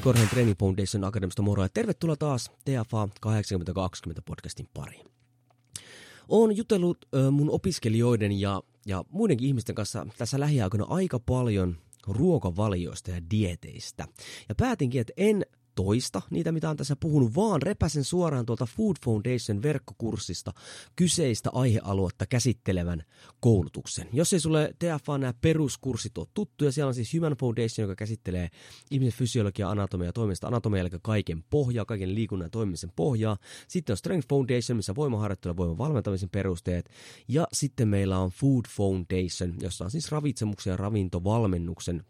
Jouni Korhonen Training Foundation Akademista moro ja tervetuloa taas TFA 8020 podcastin pariin. Olen jutellut mun opiskelijoiden ja, ja muidenkin ihmisten kanssa tässä lähiaikoina aika paljon ruokavalioista ja dieteistä. Ja päätinkin, että en toista niitä, mitä on tässä puhunut, vaan repäsen suoraan tuolta Food Foundation verkkokurssista kyseistä aihealuetta käsittelevän koulutuksen. Jos ei sulle TFA nämä peruskurssit ole tuttuja, siellä on siis Human Foundation, joka käsittelee ihmisen fysiologia, anatomia toimista anatomia, eli kaiken pohjaa, kaiken liikunnan ja toimimisen pohjaa. Sitten on Strength Foundation, missä voimaharjoittelu ja voiman valmentamisen perusteet. Ja sitten meillä on Food Foundation, jossa on siis ravitsemuksen ja ravintovalmennuksen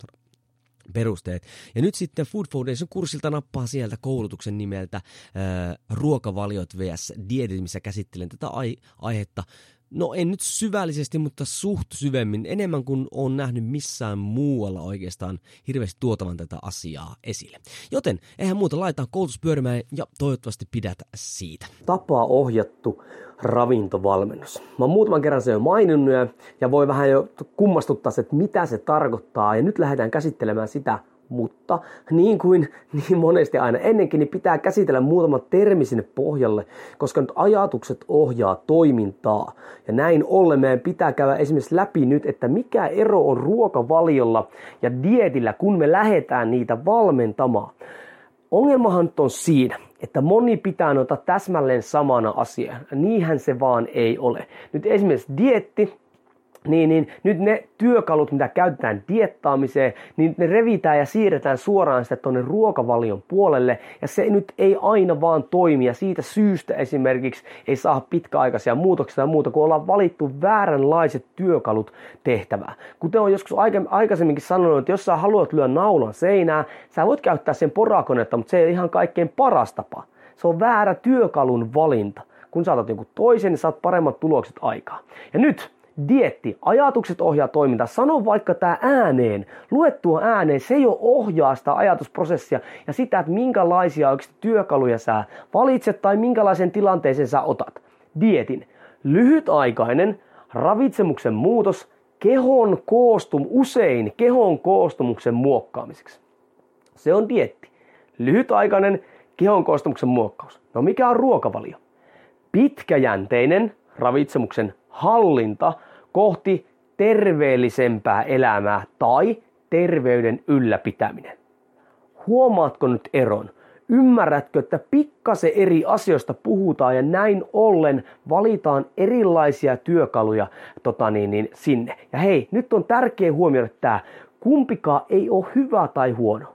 perusteet. Ja nyt sitten Food Foundation kurssilta nappaa sieltä koulutuksen nimeltä ää, Ruokavaliot vs. Dietit, missä käsittelen tätä ai- aihetta. No en nyt syvällisesti, mutta suht syvemmin, enemmän kuin on nähnyt missään muualla oikeastaan hirveästi tuotavan tätä asiaa esille. Joten eihän muuta, laitetaan koulutus pyörimään ja toivottavasti pidät siitä. Tapaa ohjattu ravintovalmennus. Mä oon muutaman kerran se jo maininnut ja, voi vähän jo kummastuttaa että mitä se tarkoittaa. Ja nyt lähdetään käsittelemään sitä, mutta niin kuin niin monesti aina ennenkin, niin pitää käsitellä muutama termi sinne pohjalle, koska nyt ajatukset ohjaa toimintaa. Ja näin ollen meidän pitää käydä esimerkiksi läpi nyt, että mikä ero on ruokavaliolla ja dietillä, kun me lähdetään niitä valmentamaan. Ongelmahan on siinä, että moni pitää noita täsmälleen samana asiana. Niinhän se vaan ei ole. Nyt esimerkiksi dietti, niin, niin nyt ne työkalut, mitä käytetään diettaamiseen, niin ne revitään ja siirretään suoraan sitten tuonne ruokavalion puolelle. Ja se nyt ei aina vaan toimi. Ja siitä syystä esimerkiksi ei saa pitkäaikaisia muutoksia tai muuta, kun ollaan valittu vääränlaiset työkalut tehtävää. Kuten on joskus aikaisemminkin sanonut, että jos sä haluat lyödä naulan seinään, sä voit käyttää sen porakonetta, mutta se ei ihan kaikkein paras tapa. Se on väärä työkalun valinta. Kun saatat joku toisen, niin saat paremmat tulokset aikaa. Ja nyt Dietti, ajatukset ohjaa toimintaa. Sano vaikka tämä ääneen, lue tuo ääneen, se jo ohjaa sitä ajatusprosessia ja sitä, että minkälaisia oikeasti työkaluja sä valitset tai minkälaisen tilanteeseen sä otat. Dietin, lyhytaikainen ravitsemuksen muutos kehon koostum, usein kehon koostumuksen muokkaamiseksi. Se on dietti. Lyhytaikainen kehon koostumuksen muokkaus. No mikä on ruokavalio? Pitkäjänteinen ravitsemuksen hallinta kohti terveellisempää elämää tai terveyden ylläpitäminen. Huomaatko nyt eron? Ymmärrätkö, että pikkasen eri asioista puhutaan ja näin ollen valitaan erilaisia työkaluja tota niin, niin, sinne. Ja hei, nyt on tärkeä huomioida tämä, kumpikaan ei ole hyvä tai huono.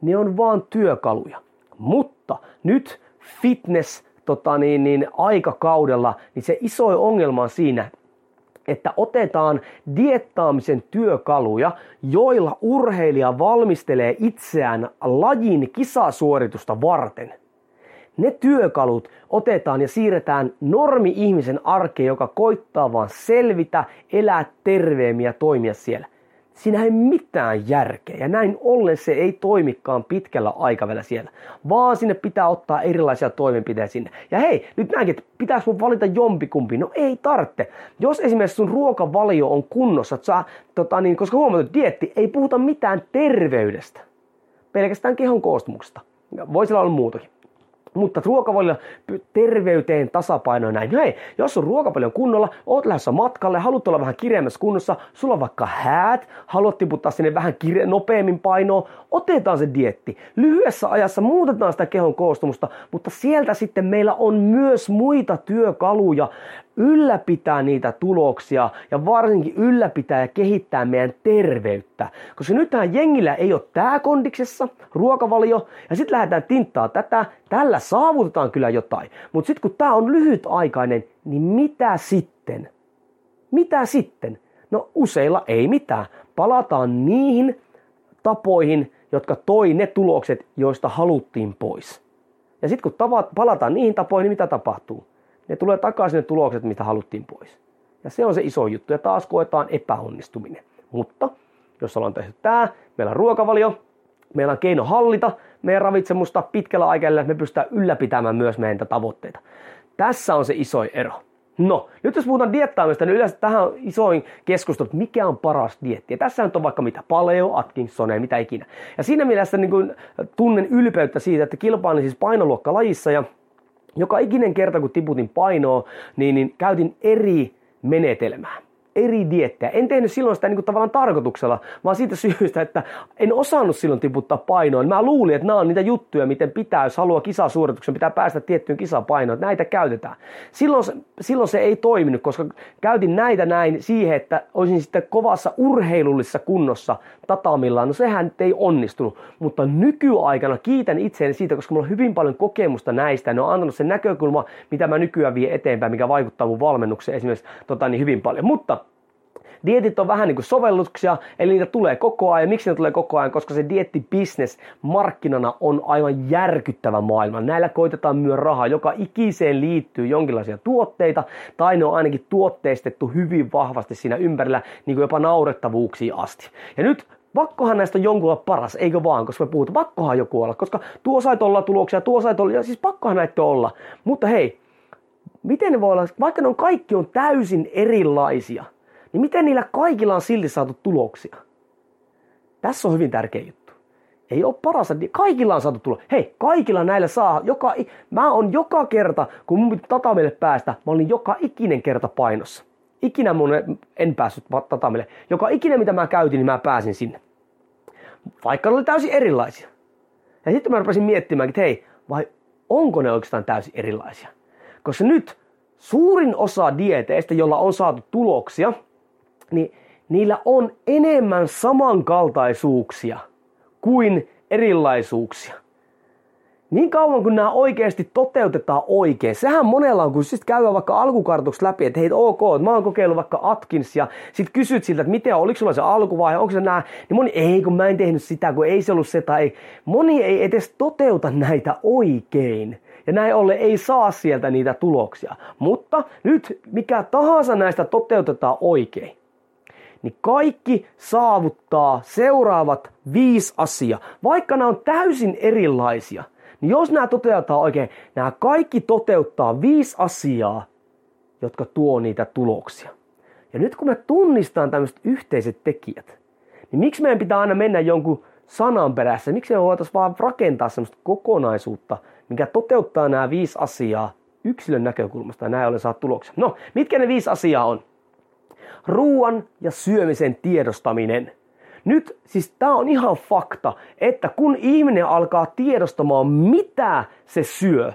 Ne on vaan työkaluja. Mutta nyt fitness tota niin, niin, aikakaudella, niin se iso ongelma on siinä, että otetaan diettaamisen työkaluja, joilla urheilija valmistelee itseään lajin kisasuoritusta varten. Ne työkalut otetaan ja siirretään normi-ihmisen arkeen, joka koittaa vaan selvitä, elää terveemmin ja toimia siellä – Siinä ei mitään järkeä ja näin ollen se ei toimikaan pitkällä aikavälillä siellä, vaan sinne pitää ottaa erilaisia toimenpiteitä sinne. Ja hei, nyt näinkin, että pitäisi mun valita jompikumpi. No ei tarvitse. Jos esimerkiksi sun ruokavalio on kunnossa, että sä, tota niin, koska huomaat, että dietti ei puhuta mitään terveydestä, pelkästään kehon koostumuksesta. Voisi olla muutakin. Mutta ruokavalio terveyteen tasapainoon näin. Hei, jos on ruokavalio kunnolla, oot lähdössä matkalle, haluat olla vähän kireemmässä kunnossa, sulla on vaikka häät, haluat tiputtaa sinne vähän kire- nopeammin painoa, otetaan se dietti. Lyhyessä ajassa muutetaan sitä kehon koostumusta, mutta sieltä sitten meillä on myös muita työkaluja ylläpitää niitä tuloksia ja varsinkin ylläpitää ja kehittää meidän terveyttä. Koska nythän jengillä ei ole tää kondiksessa, ruokavalio, ja sitten lähdetään tinttaa tätä, tällä saavutetaan kyllä jotain. Mutta sitten kun tämä on lyhytaikainen, niin mitä sitten? Mitä sitten? No useilla ei mitään. Palataan niihin tapoihin, jotka toi ne tulokset, joista haluttiin pois. Ja sitten kun palataan niihin tapoihin, niin mitä tapahtuu? Ne tulee takaisin ne tulokset, mitä haluttiin pois. Ja se on se iso juttu. Ja taas koetaan epäonnistuminen. Mutta jos ollaan tehty tämä, meillä on ruokavalio, meillä on keino hallita meidän ravitsemusta pitkällä aikavälillä, että me pystytään ylläpitämään myös meidän tavoitteita. Tässä on se iso ero. No, nyt jos puhutaan diettaamista, niin yleensä tähän on isoin keskustelu, että mikä on paras dietti. Ja tässä on vaikka mitä paleo, Atkinson ja mitä ikinä. Ja siinä mielessä niin kuin, tunnen ylpeyttä siitä, että kilpailin siis painoluokkalajissa ja joka ikinen kerta kun tiputin painoa, niin, niin käytin eri menetelmää eri diettejä. En tehnyt silloin sitä niin kuin tavallaan tarkoituksella, vaan siitä syystä, että en osannut silloin tiputtaa painoa. Mä luulin, että nämä on niitä juttuja, miten pitää, jos haluaa kisasuorituksen, pitää päästä tiettyyn kisapainoon, että näitä käytetään. Silloin, silloin se ei toiminut, koska käytin näitä näin siihen, että olisin sitten kovassa urheilullisessa kunnossa tatamillaan. No sehän ei onnistunut, mutta nykyaikana kiitän itseäni siitä, koska mulla on hyvin paljon kokemusta näistä. Ne on antanut sen näkökulma, mitä mä nykyään vie eteenpäin, mikä vaikuttaa mun valmennukseen esimerkiksi tota, niin hyvin paljon. Mutta Dietit on vähän niin kuin sovelluksia, eli niitä tulee koko ajan. Miksi ne tulee koko ajan? Koska se diettibisnes markkinana on aivan järkyttävä maailma. Näillä koitetaan myös rahaa. Joka ikiseen liittyy jonkinlaisia tuotteita, tai ne on ainakin tuotteistettu hyvin vahvasti siinä ympärillä, niin kuin jopa naurettavuuksiin asti. Ja nyt Pakkohan näistä on jonkun olla paras, eikö vaan, koska me puhutaan, pakkohan joku olla, koska tuo sait olla tuloksia, tuo sait olla, ja siis pakkohan näitä olla. Mutta hei, miten ne voi olla, vaikka ne on kaikki on täysin erilaisia, niin miten niillä kaikilla on silti saatu tuloksia? Tässä on hyvin tärkeä juttu. Ei ole paras, että kaikilla on saatu tuloksia. Hei, kaikilla näillä saa. Joka, mä on joka kerta, kun mun piti tatamille päästä, mä olin joka ikinen kerta painossa. Ikinä mun en päässyt tatamille. Joka ikinen mitä mä käytin, niin mä pääsin sinne. Vaikka ne oli täysin erilaisia. Ja sitten mä rupesin miettimään, että hei, vai onko ne oikeastaan täysin erilaisia? Koska nyt suurin osa dieteistä, jolla on saatu tuloksia – niin niillä on enemmän samankaltaisuuksia kuin erilaisuuksia. Niin kauan kun nämä oikeasti toteutetaan oikein, sehän monella on, kun sitten käydään vaikka alkukartoksi läpi, että hei ok, että mä oon kokeillut vaikka Atkins ja sitten kysyt siltä, että miten, oliko sulla se alkuvaihe, onko se nää, niin moni ei, kun mä en tehnyt sitä, kun ei se ollut se tai ei. Moni ei edes toteuta näitä oikein. Ja näin ollen ei saa sieltä niitä tuloksia. Mutta nyt mikä tahansa näistä toteutetaan oikein, niin kaikki saavuttaa seuraavat viisi asiaa. Vaikka nämä on täysin erilaisia, niin jos nämä toteutetaan oikein, nämä kaikki toteuttaa viisi asiaa, jotka tuo niitä tuloksia. Ja nyt kun me tunnistaan tämmöiset yhteiset tekijät, niin miksi meidän pitää aina mennä jonkun sanan perässä? Miksi me voitaisiin vaan rakentaa semmoista kokonaisuutta, mikä toteuttaa nämä viisi asiaa yksilön näkökulmasta ja näin ollen saa tuloksia. No, mitkä ne viisi asiaa on? Ruoan ja syömisen tiedostaminen. Nyt siis tämä on ihan fakta, että kun ihminen alkaa tiedostamaan mitä se syö,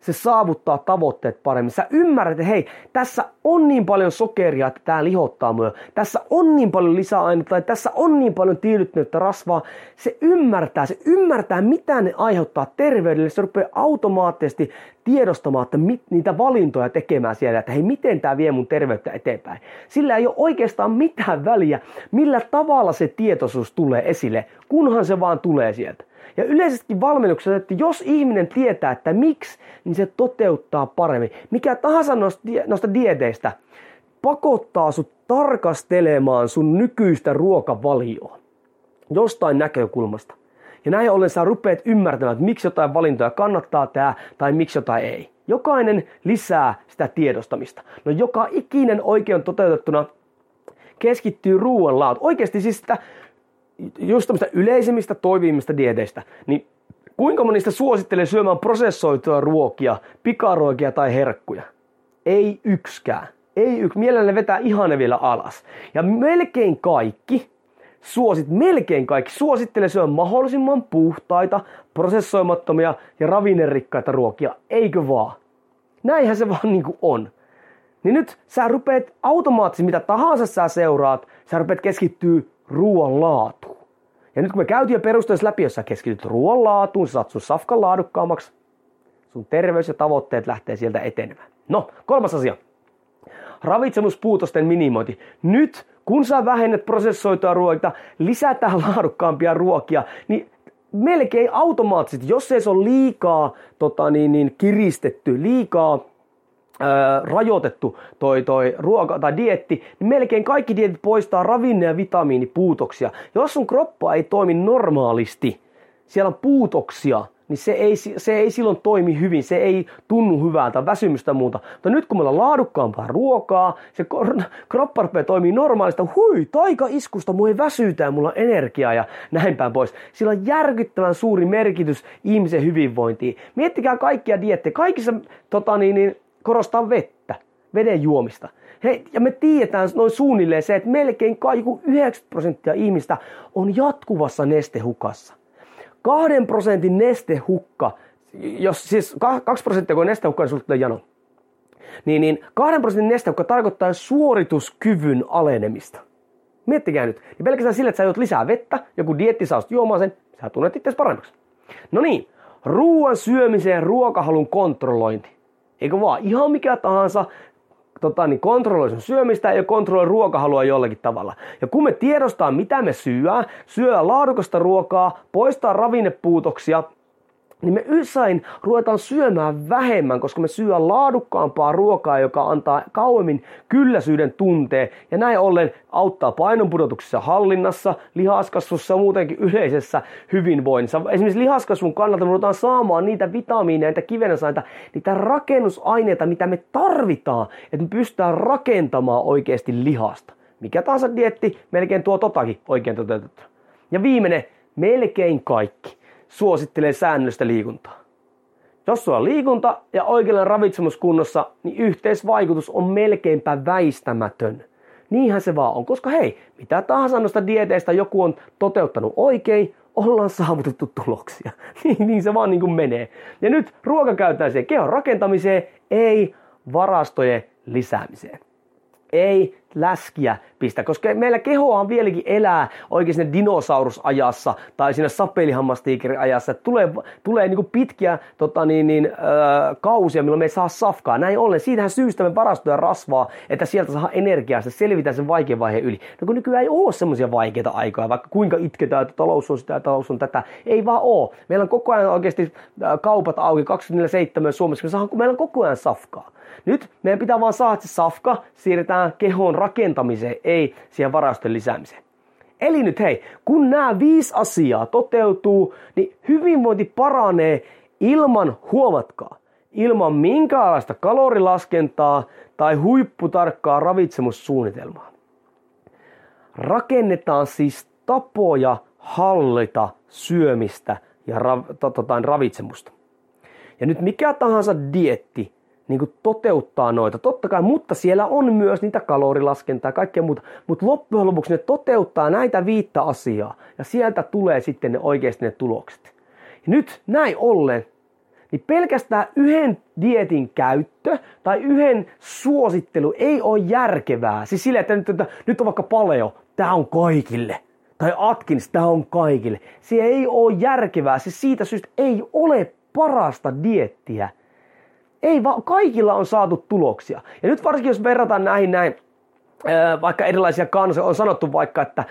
se saavuttaa tavoitteet paremmin. Sä ymmärrät, että hei, tässä on niin paljon sokeria, että tämä lihottaa myö. Tässä on niin paljon lisäainetta tai tässä on niin paljon tiilyttynyttä rasvaa. Se ymmärtää, se ymmärtää mitä ne aiheuttaa terveydelle. Se rupeaa automaattisesti tiedostamaan, että mit, niitä valintoja tekemään siellä, että hei, miten tämä vie mun terveyttä eteenpäin. Sillä ei ole oikeastaan mitään väliä, millä tavalla se tietoisuus tulee esille, kunhan se vaan tulee sieltä. Ja yleisesti valmennuksessa, että jos ihminen tietää, että miksi, niin se toteuttaa paremmin. Mikä tahansa noista dieteistä pakottaa sut tarkastelemaan sun nykyistä ruokavalioa jostain näkökulmasta. Ja näin ollen sä rupeat ymmärtämään, että miksi jotain valintoja kannattaa tehdä tai miksi jotain ei. Jokainen lisää sitä tiedostamista. No joka ikinen oikein toteutettuna keskittyy ruoan laatu. Oikeasti siis sitä just tämmöistä yleisimmistä toimivimmista dieteistä, niin kuinka monista suosittelee syömään prosessoitua ruokia, pikaruokia tai herkkuja? Ei yksikään. Ei yksi. Mielelläni vetää ihan vielä alas. Ja melkein kaikki, suosit, melkein kaikki suosittelee syömään mahdollisimman puhtaita, prosessoimattomia ja ravinnerikkaita ruokia. Eikö vaan? Näinhän se vaan niin kuin on. Niin nyt sä rupeat automaattisesti, mitä tahansa sä seuraat, sä rupeat keskittyä ruoan laatuun. Ja nyt kun me käytiin jo perusteessa läpi, jos sä keskityt ruoan laatuun, sä saat sun safkan laadukkaammaksi, sun terveys ja tavoitteet lähtee sieltä etenemään. No, kolmas asia. Ravitsemuspuutosten minimointi. Nyt kun sä vähennät prosessoitua ruoita, lisätään laadukkaampia ruokia, niin melkein automaattisesti, jos ei se ole liikaa tota niin, niin, kiristetty, liikaa ää, rajoitettu toi, toi ruoka tai dietti, niin melkein kaikki dietit poistaa ravinne- ja vitamiinipuutoksia. Jos sun kroppa ei toimi normaalisti, siellä on puutoksia, niin se ei, se ei silloin toimi hyvin, se ei tunnu hyvältä, väsymystä muuta. Mutta nyt kun meillä on laadukkaampaa ruokaa, se kroppa rupeaa toimii normaalista, hui, taika-iskusta, mua ei väsytä mulla on energiaa ja näin päin pois. Sillä on järkyttävän suuri merkitys ihmisen hyvinvointiin. Miettikää kaikkia diettejä, kaikissa tota, niin, niin, korostaa vettä, veden juomista. Hei, ja me tiedetään noin suunnilleen se, että melkein kaiku 90 prosenttia ihmistä on jatkuvassa nestehukassa kahden prosentin nestehukka, jos siis kaksi prosenttia kun nestehukka, niin sulla jano. Niin, niin kahden prosentin nestehukka tarkoittaa suorituskyvyn alenemista. Miettikää nyt. Niin pelkästään sillä, että sä juot lisää vettä, joku dietti saa juomaan sen, sä tunnet itse paremmaksi. No niin, ruoan syömiseen ruokahalun kontrollointi. Eikö vaan ihan mikä tahansa tota, niin kontrolloi sun syömistä ja kontrolloi ruokahalua jollakin tavalla. Ja kun me tiedostaa, mitä me syö, syö laadukasta ruokaa, poistaa ravinnepuutoksia, niin me usein ruvetaan syömään vähemmän, koska me syö laadukkaampaa ruokaa, joka antaa kauemmin kylläisyyden tunteen ja näin ollen auttaa painonpudotuksessa hallinnassa, lihaskasvussa ja muutenkin yleisessä hyvinvoinnissa. Esimerkiksi lihaskasvun kannalta me ruvetaan saamaan niitä vitamiineja, niitä kivenäsaita, niitä rakennusaineita, mitä me tarvitaan, että me pystytään rakentamaan oikeasti lihasta. Mikä tahansa dietti melkein tuo totakin oikein toteutettu. Ja viimeinen, melkein kaikki suosittelee säännöllistä liikuntaa. Jos sulla on liikunta ja oikealla ravitsemuskunnossa, niin yhteisvaikutus on melkeinpä väistämätön. Niinhän se vaan on, koska hei, mitä tahansa noista dieteistä joku on toteuttanut oikein, ollaan saavutettu tuloksia. niin, niin se vaan niin kuin menee. Ja nyt ruoka käytetään siihen kehon rakentamiseen, ei varastojen lisäämiseen ei läskiä pistä, koska meillä kehoa vieläkin elää oikein sinne dinosaurusajassa tai siinä sapelihammastiikeriajassa. Tulee, tulee niin pitkiä tota niin, niin, äh, kausia, milloin me ei saa safkaa. Näin ollen, siitähän syystä me varastoja rasvaa, että sieltä saa energiaa, että selvitään sen vaikean vaiheen yli. No kun nykyään ei ole semmoisia vaikeita aikoja, vaikka kuinka itketään, että talous on sitä ja talous on tätä. Ei vaan oo. Meillä on koko ajan oikeasti kaupat auki 24-7 Suomessa, kun meillä on koko ajan safkaa. Nyt meidän pitää vaan saada, että se safka siirretään kehon rakentamiseen, ei siihen varastojen lisäämiseen. Eli nyt hei, kun nämä viisi asiaa toteutuu, niin hyvinvointi paranee ilman, huomatkaa, ilman minkäänlaista kalorilaskentaa tai huipputarkkaa ravitsemussuunnitelmaa. Rakennetaan siis tapoja hallita syömistä ja rav, to, to, ravitsemusta. Ja nyt mikä tahansa dietti niin kuin toteuttaa noita. Totta kai, mutta siellä on myös niitä kalorilaskentaa ja kaikkea muuta. Mutta loppujen lopuksi ne toteuttaa näitä viittä asiaa ja sieltä tulee sitten ne oikeasti ne tulokset. Ja nyt näin ollen, niin pelkästään yhden dietin käyttö tai yhden suosittelu ei ole järkevää. Siis sille, että nyt, että nyt on vaikka paleo, tämä on kaikille. Tai Atkins, tämä on kaikille. Se ei ole järkevää. Siis siitä syystä ei ole parasta diettiä ei vaan, kaikilla on saatu tuloksia. Ja nyt varsinkin jos verrataan näihin näin, vaikka erilaisia kansoja, on sanottu vaikka, että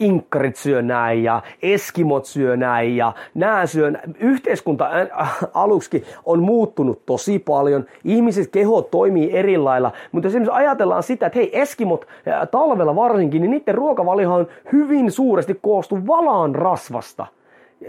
inkkarit syö näin ja eskimot syö näin ja nämä syö näin. Yhteiskunta aluksi on muuttunut tosi paljon, ihmiset keho toimii eri lailla, mutta jos esimerkiksi ajatellaan sitä, että hei eskimot talvella varsinkin, niin niiden ruokavalio on hyvin suuresti koostu valaan rasvasta –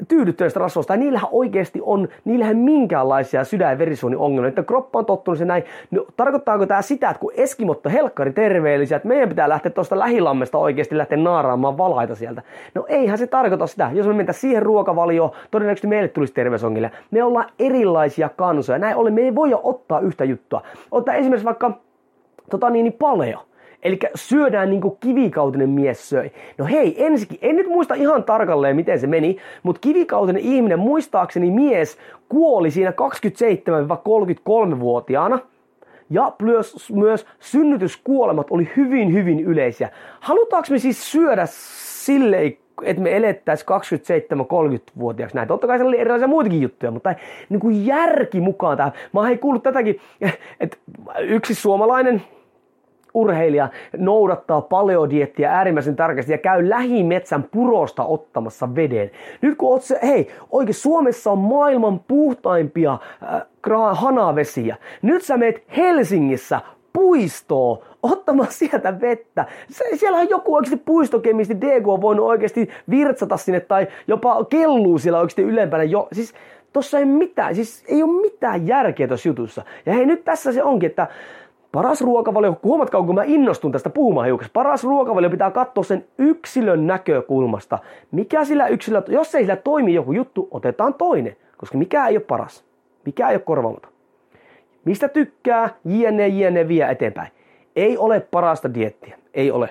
tyydyttävistä rasvoista, ja niillähän oikeasti on, niillähän minkäänlaisia sydän- ja verisuoniongelmia, että kroppa on tottunut se näin. No, tarkoittaako tämä sitä, että kun eskimotto helkkari terveellisiä, että meidän pitää lähteä tuosta lähilammesta oikeasti lähteä naaraamaan valaita sieltä? No eihän se tarkoita sitä. Jos me mentäisiin siihen ruokavalioon, todennäköisesti meille tulisi terveysongelmia. Me ollaan erilaisia kansoja. Näin ollen me ei voi ottaa yhtä juttua. Ottaa esimerkiksi vaikka tota niin, niin paleo. Eli syödään niin kuin kivikautinen mies söi. No hei, ensikin, en nyt muista ihan tarkalleen miten se meni, mutta kivikautinen ihminen, muistaakseni mies, kuoli siinä 27-33-vuotiaana. ja myös, myös synnytyskuolemat oli hyvin, hyvin yleisiä. Halutaanko me siis syödä silleen, että me elettäisiin 27-30-vuotiaaksi näin. Totta kai siellä oli erilaisia muitakin juttuja, mutta niin kuin järki mukaan tähän. Mä oon kuullut tätäkin, että yksi suomalainen urheilija noudattaa paleodiettiä äärimmäisen tarkasti ja käy lähimetsän purosta ottamassa veden. Nyt kun oot se, hei, oikein Suomessa on maailman puhtaimpia äh, hanavesiä. Nyt sä meet Helsingissä puistoon ottamaan sieltä vettä. Se, siellä on joku oikeasti puistokemisti, DK on voinut oikeasti virtsata sinne tai jopa kelluu siellä oikeasti ylempänä. Jo, siis tossa ei mitään, siis ei ole mitään järkeä tuossa jutussa. Ja hei nyt tässä se onkin, että Paras ruokavalio, huomatkaa kun mä innostun tästä puhumaan hiukan, paras ruokavalio pitää katsoa sen yksilön näkökulmasta. Mikä sillä yksilöllä, jos ei sillä toimi joku juttu, otetaan toinen, koska mikä ei ole paras, mikä ei ole korvaamaton. Mistä tykkää, jne, jne, vie eteenpäin. Ei ole parasta diettiä, ei ole.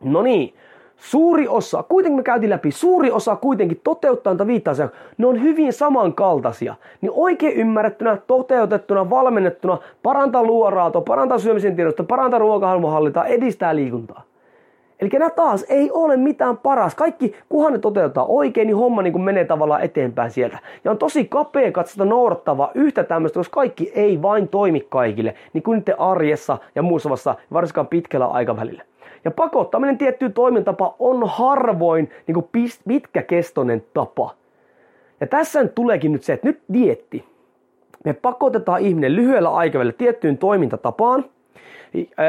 No niin, suuri osa, kuitenkin me käytiin läpi, suuri osa kuitenkin toteuttaa niitä viittaisia, ne on hyvin samankaltaisia. Niin oikein ymmärrettynä, toteutettuna, valmennettuna, parantaa luoraato, parantaa syömisen tiedosta, parantaa ruokahalmohallintaa, edistää liikuntaa. Eli nämä taas ei ole mitään paras. Kaikki, kunhan ne toteutetaan oikein, niin homma niin kuin menee tavallaan eteenpäin sieltä. Ja on tosi kapea katsota noudattavaa yhtä tämmöistä, koska kaikki ei vain toimi kaikille, niin kuin niiden arjessa ja muussa varsinkaan pitkällä aikavälillä. Ja pakottaminen tiettyyn toimintapa on harvoin niin kuin pitkäkestoinen tapa. Ja tässä nyt tuleekin nyt se, että nyt dietti. Me pakotetaan ihminen lyhyellä aikavälillä tiettyyn toimintatapaan,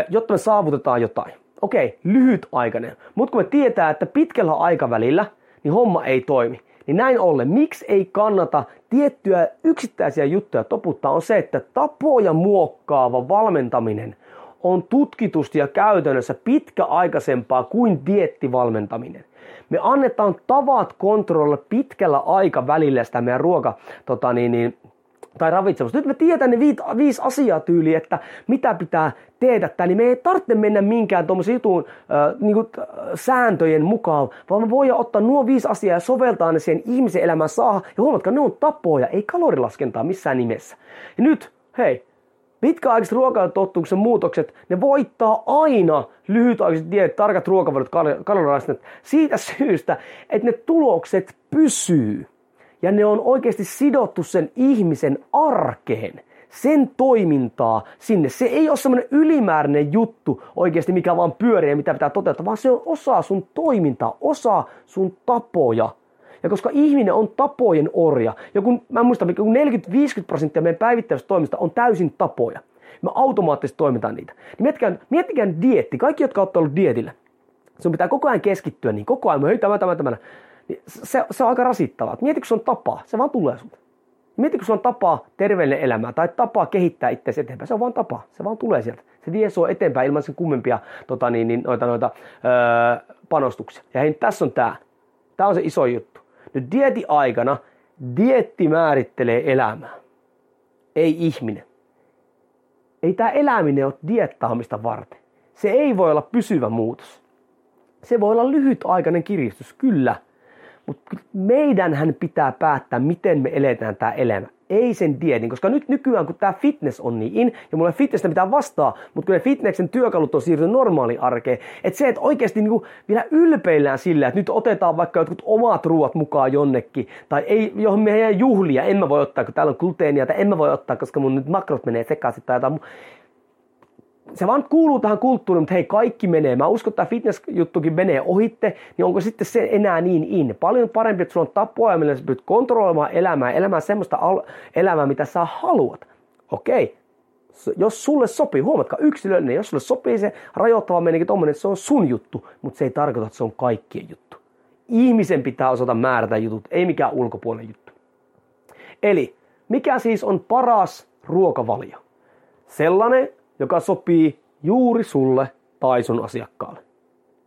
jotta me saavutetaan jotain. Okei, lyhytaikainen. Mutta kun me tietää, että pitkällä aikavälillä niin homma ei toimi, niin näin ollen, miksi ei kannata tiettyjä yksittäisiä juttuja toputtaa, on se, että tapoja muokkaava valmentaminen on tutkitusti ja käytännössä pitkäaikaisempaa kuin diettivalmentaminen. Me annetaan tavat kontrollilla pitkällä aikavälillä sitä meidän ruoka, tota niin, niin, tai ravitsemusta. Nyt me tiedetään ne viit, viisi asiaa tyyli, että mitä pitää tehdä tää, niin me ei tarvitse mennä minkään tuommoisen jutun äh, niinku, äh, sääntöjen mukaan, vaan me voidaan ottaa nuo viisi asiaa ja soveltaa ne siihen ihmisen elämään saa. Ja huomatkaa, ne on tapoja, ei kalorilaskentaa missään nimessä. Ja nyt, hei, Pitkäaikaiset ruokatottumuksen muutokset, ne voittaa aina lyhytaikaiset dieet, tarkat ruokavaliot, kalorilasket siitä syystä, että ne tulokset pysyy. Ja ne on oikeasti sidottu sen ihmisen arkeen, sen toimintaa sinne. Se ei ole semmoinen ylimääräinen juttu oikeasti, mikä vaan pyörii ja mitä pitää toteuttaa, vaan se on osa sun toimintaa, osa sun tapoja. Ja koska ihminen on tapojen orja, ja kun mä muistan, kun 40-50 prosenttia meidän päivittäisestä toimista on täysin tapoja, me automaattisesti toimitaan niitä. Niin miettikää, miettikää dietti, kaikki jotka ovat olleet dietillä, sun pitää koko ajan keskittyä, niin koko ajan, hei tämä, tämä, tämä. Niin se, se on aika rasittavaa. Mieti, kun se on tapa, se vaan tulee sulta. Mieti, kun se on tapa terveelle elämää tai tapa kehittää itseäsi eteenpäin. Se on vaan tapa, se vaan tulee sieltä. Se vie sua eteenpäin ilman sen kummempia tota, niin, niin, noita, noita, öö, panostuksia. Ja hei, tässä on tämä. Tämä on se iso juttu. Nyt dieti aikana dietti määrittelee elämää, ei ihminen. Ei tämä eläminen ole diettaamista varten. Se ei voi olla pysyvä muutos. Se voi olla lyhytaikainen kiristys, kyllä. Mutta meidänhän pitää päättää, miten me eletään tämä elämä. Ei sen dietin, koska nyt nykyään kun tämä fitness on niin in, ja mulla ei fitnessä mitään vastaa, mutta kyllä fitnessen työkalut on siirtynyt normaali arkeen, että se, että oikeasti niin vielä ylpeillään sillä, että nyt otetaan vaikka jotkut omat ruoat mukaan jonnekin, tai ei, johon meidän juhlia, en mä voi ottaa, kun täällä on gluteenia, tai en mä voi ottaa, koska mun nyt makrot menee sekaisin tai jotain se vaan kuuluu tähän kulttuuriin, mutta hei, kaikki menee. Mä uskon, että tämä fitness-juttukin menee ohitte, niin onko sitten se enää niin in? Paljon parempi, että sulla on tapoja, millä sä pystyt kontrolloimaan elämää, elämään semmoista al- elämää, mitä sä haluat. Okei, jos sulle sopii, huomatkaa yksilöllinen, jos sulle sopii se rajoittava tommonen, että se on sun juttu, mutta se ei tarkoita, että se on kaikkien juttu. Ihmisen pitää osata määrätä jutut, ei mikään ulkopuolinen juttu. Eli mikä siis on paras ruokavalio? Sellainen, joka sopii juuri sulle tai sun asiakkaalle.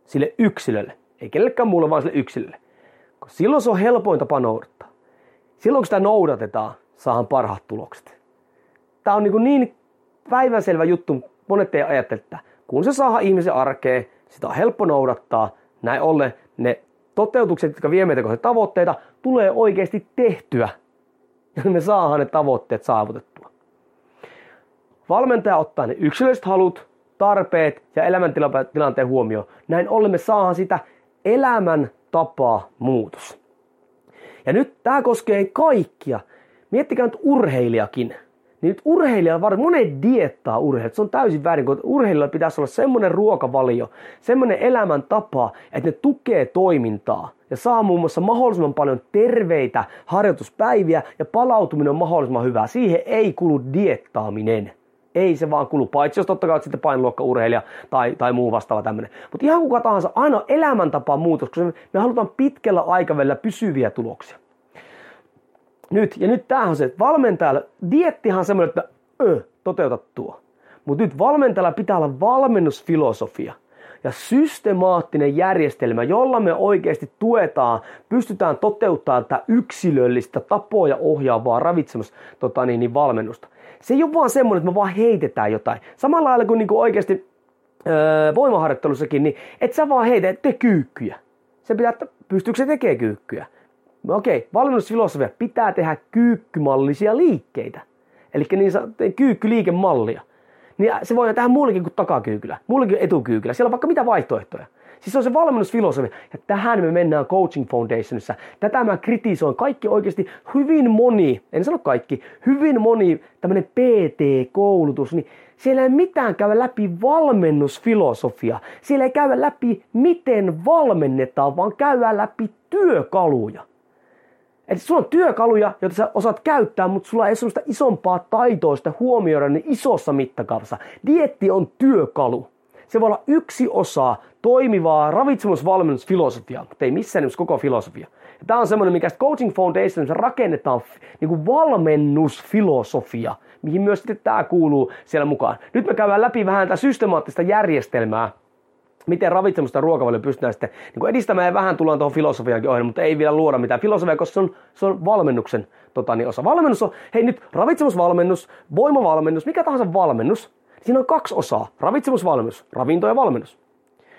Sille yksilölle. Ei kellekään muulle, vaan sille yksilölle. Koska silloin se on helpoin tapa noudattaa. Silloin kun sitä noudatetaan, saahan parhaat tulokset. Tämä on niin, niin päivänselvä juttu, monet ei ajattele, että kun se saa ihmisen arkeen, sitä on helppo noudattaa, näin ollen ne toteutukset, jotka vie meitä kohti tavoitteita, tulee oikeasti tehtyä. Ja me saadaan ne tavoitteet saavutettua. Valmentaja ottaa ne yksilölliset halut, tarpeet ja elämäntilanteen huomioon. Näin ollen me saadaan sitä elämän tapaa muutos. Ja nyt tämä koskee kaikkia. Miettikää nyt urheilijakin. Niin nyt urheilija, varmaan monet diettaa urheilijat, se on täysin väärin, kun urheilijalla pitäisi olla semmoinen ruokavalio, semmoinen elämäntapa, että ne tukee toimintaa ja saa muun muassa mahdollisimman paljon terveitä harjoituspäiviä ja palautuminen on mahdollisimman hyvää. Siihen ei kulu diettaaminen. Ei se vaan kulu, paitsi jos totta kai sitten painoluokkaurheilija tai, tai muu vastaava tämmöinen. Mutta ihan kuka tahansa, aina elämäntapa muutos, koska me, halutaan pitkällä aikavälillä pysyviä tuloksia. Nyt, ja nyt tämähän on se, että valmentajalla, diettihan on semmoinen, että ö, toteuta tuo. Mutta nyt valmentajalla pitää olla valmennusfilosofia ja systemaattinen järjestelmä, jolla me oikeasti tuetaan, pystytään toteuttamaan tätä yksilöllistä tapoja ohjaavaa ravitsemus tota niin, niin valmennusta. Se ei ole vaan semmoinen, että me vaan heitetään jotain. Samalla lailla kuin, niin kuin oikeasti öö, voimaharjoittelussakin, niin et sä vaan heitä, et kyykkyjä. Se pitää, että pystyykö se tekemään kyykkyjä. No okei, valmennusfilosofia pitää tehdä kyykkymallisia liikkeitä. Eli niin kyykkyliikemallia. Niin se voi tehdä muullekin kuin takakyykyllä, muullekin etukyykyllä. Siellä on vaikka mitä vaihtoehtoja. Siis se on se valmennusfilosofia. Ja tähän me mennään Coaching Foundationissa. Tätä mä kritisoin. Kaikki oikeasti, hyvin moni, en sano kaikki, hyvin moni tämmöinen PT-koulutus, niin siellä ei mitään käydä läpi valmennusfilosofia. Siellä ei käydä läpi, miten valmennetaan, vaan käydä läpi työkaluja. Eli sulla on työkaluja, joita sä osaat käyttää, mutta sulla ei ole isompaa taitoista huomioida ne isossa mittakaavassa. Dietti on työkalu. Se voi olla yksi osa toimivaa ravitsemusvalmennusfilosofiaa, mutta ei missään nimessä koko filosofia. Ja tämä on semmoinen, mikä Coaching Foundation rakennetaan niin kuin valmennusfilosofia, mihin myös sitten tämä kuuluu siellä mukaan. Nyt me käydään läpi vähän tätä systemaattista järjestelmää, miten ravitsemusta ruokavalio pystytään sitten niin edistämään ja vähän tullaan tuohon filosofiaankin ohjelmaan, mutta ei vielä luoda mitään filosofiaa, koska se on, se on valmennuksen tota, niin osa. Valmennus on, hei nyt ravitsemusvalmennus, voimavalmennus, mikä tahansa valmennus, siinä on kaksi osaa. Ravitsemusvalmennus, ravinto ja valmennus.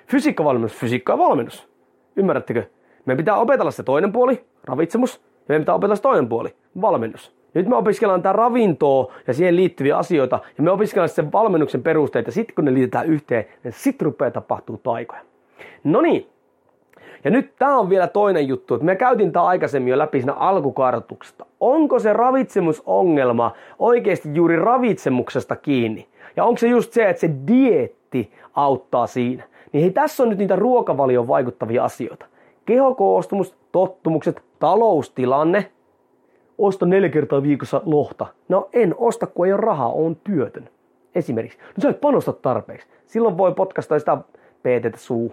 Fysiikkavalmennus, fysiikka ja valmennus. Ymmärrättekö? Meidän pitää opetella se toinen puoli, ravitsemus, ja meidän pitää opetella se toinen puoli, valmennus. Nyt me opiskellaan tämä ravintoa ja siihen liittyviä asioita ja me opiskellaan sen valmennuksen perusteita sitten kun ne liitetään yhteen, niin sitten rupeaa tapahtuu taikoja. No niin, ja nyt tämä on vielä toinen juttu, että me käytiin tämä aikaisemmin jo läpi siinä alkukartuksesta. Onko se ravitsemusongelma oikeasti juuri ravitsemuksesta kiinni? Ja onko se just se, että se dietti auttaa siinä? Niin hei, tässä on nyt niitä ruokavalion vaikuttavia asioita. Kehokoostumus, tottumukset, taloustilanne, osta neljä kertaa viikossa lohta. No en osta, kun ei ole rahaa, on työtön. Esimerkiksi. No sä et panosta tarpeeksi. Silloin voi potkasta sitä peetetä suu.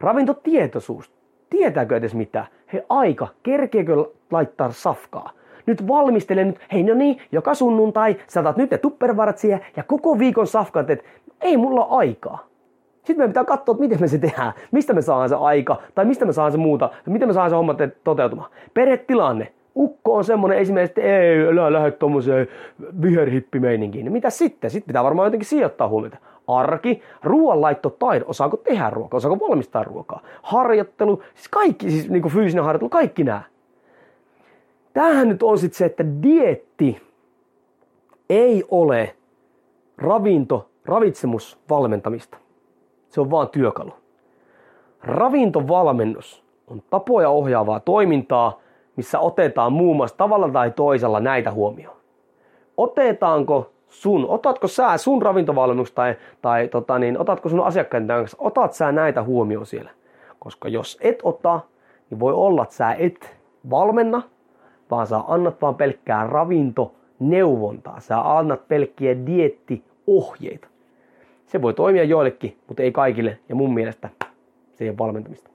Ravintotietoisuus. Tietääkö edes mitä? He aika, kerkeekö laittaa safkaa? Nyt valmistele nyt, hei no niin, joka sunnuntai, saatat nyt ne tuppervarat siihen ja koko viikon safkat, että ei mulla aikaa. Sitten meidän pitää katsoa, että miten me se tehdään, mistä me saadaan se aika, tai mistä me saadaan se muuta, miten me saadaan se homma toteutumaan. Perhetilanne. Ukko on semmonen esimerkiksi, että ei, älä lähde tommoseen viherhippimeininkiin. Niin mitä sitten? Sitten pitää varmaan jotenkin sijoittaa huomiota. Arki, taide, osaako tehdä ruokaa, osaako valmistaa ruokaa, harjoittelu, siis kaikki, siis niin kuin fyysinen harjoittelu, kaikki nämä. Tämähän nyt on sitten se, että dietti ei ole ravinto, ravitsemus, valmentamista. Se on vaan työkalu. Ravintovalmennus on tapoja ohjaavaa toimintaa, missä otetaan muun muassa tavalla tai toisella näitä huomioon. Otetaanko sun, otatko sä sun ravintovalmennus tai, tai tota niin, otatko sun asiakkaiden kanssa, otat sä näitä huomioon siellä? Koska jos et ota, niin voi olla, että sä et valmenna, vaan sä annat vaan pelkkää ravintoneuvontaa. Sä annat pelkkiä diettiohjeita. Se voi toimia joillekin, mutta ei kaikille. Ja mun mielestä se ei ole valmentamista.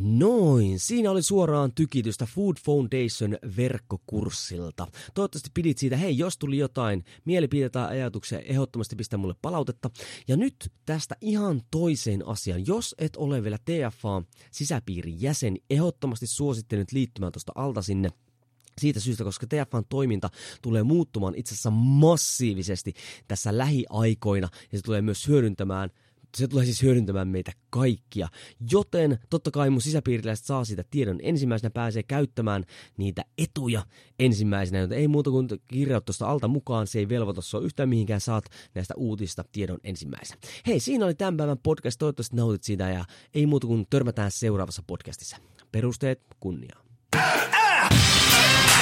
Noin, siinä oli suoraan tykitystä Food Foundation verkkokurssilta. Toivottavasti pidit siitä, hei jos tuli jotain mielipiteitä tai ajatuksia, ehdottomasti pistä mulle palautetta. Ja nyt tästä ihan toiseen asiaan. Jos et ole vielä TFA sisäpiirin jäsen, ehdottomasti suosittelen liittymään tuosta alta sinne siitä syystä, koska TFN toiminta tulee muuttumaan itse asiassa massiivisesti tässä lähiaikoina ja se tulee myös hyödyntämään se tulee siis hyödyntämään meitä kaikkia. Joten totta kai mun sisäpiiriläiset saa sitä tiedon ensimmäisenä, pääsee käyttämään niitä etuja ensimmäisenä, joten ei muuta kuin kirjaut tuosta alta mukaan, se ei velvoita sua yhtään mihinkään, saat näistä uutista tiedon ensimmäisenä. Hei, siinä oli tämän päivän podcast, toivottavasti nautit siitä ja ei muuta kuin törmätään seuraavassa podcastissa. Perusteet kunniaan. Go!